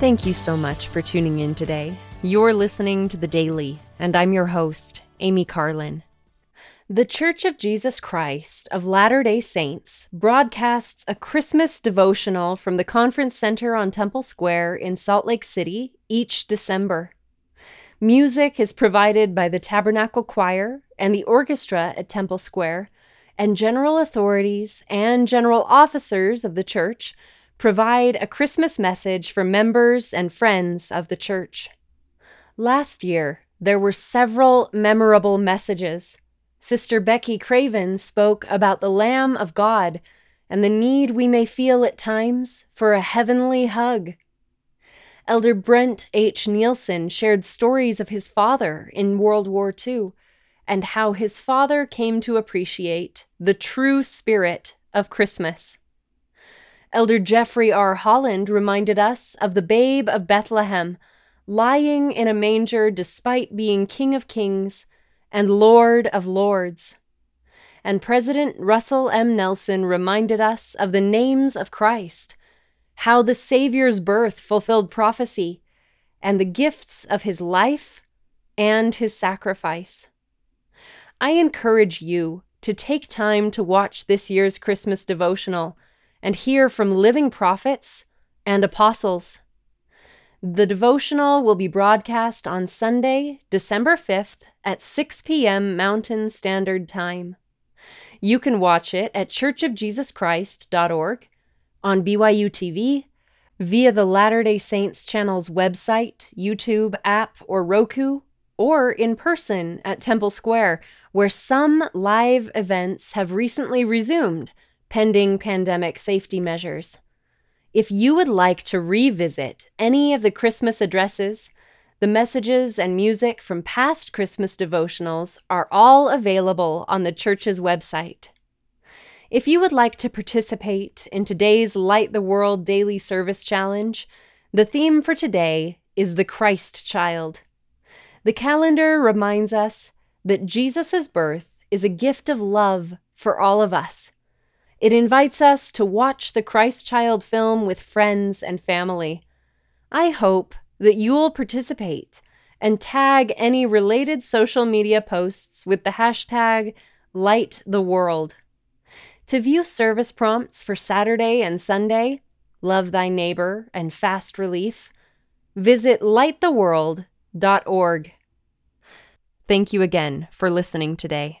Thank you so much for tuning in today. You're listening to The Daily, and I'm your host, Amy Carlin. The Church of Jesus Christ of Latter day Saints broadcasts a Christmas devotional from the Conference Center on Temple Square in Salt Lake City each December. Music is provided by the Tabernacle Choir and the orchestra at Temple Square, and general authorities and general officers of the church provide a Christmas message for members and friends of the church. Last year, there were several memorable messages. Sister Becky Craven spoke about the Lamb of God and the need we may feel at times for a heavenly hug. Elder Brent H. Nielsen shared stories of his father in World War II and how his father came to appreciate the true spirit of Christmas. Elder Jeffrey R. Holland reminded us of the babe of Bethlehem lying in a manger despite being King of Kings and Lord of Lords. And President Russell M. Nelson reminded us of the names of Christ how the Savior's birth fulfilled prophecy, and the gifts of his life and his sacrifice. I encourage you to take time to watch this year's Christmas devotional and hear from living prophets and apostles. The devotional will be broadcast on Sunday, December 5th at 6 p.m. Mountain Standard Time. You can watch it at churchofjesuschrist.org on BYU TV, via the Latter day Saints channel's website, YouTube app, or Roku, or in person at Temple Square, where some live events have recently resumed pending pandemic safety measures. If you would like to revisit any of the Christmas addresses, the messages and music from past Christmas devotionals are all available on the church's website. If you would like to participate in today's Light the World Daily Service Challenge, the theme for today is the Christ Child. The calendar reminds us that Jesus' birth is a gift of love for all of us. It invites us to watch the Christ Child film with friends and family. I hope that you'll participate and tag any related social media posts with the hashtag LightTheWorld. To view service prompts for Saturday and Sunday, Love Thy Neighbor, and Fast Relief, visit lighttheworld.org. Thank you again for listening today.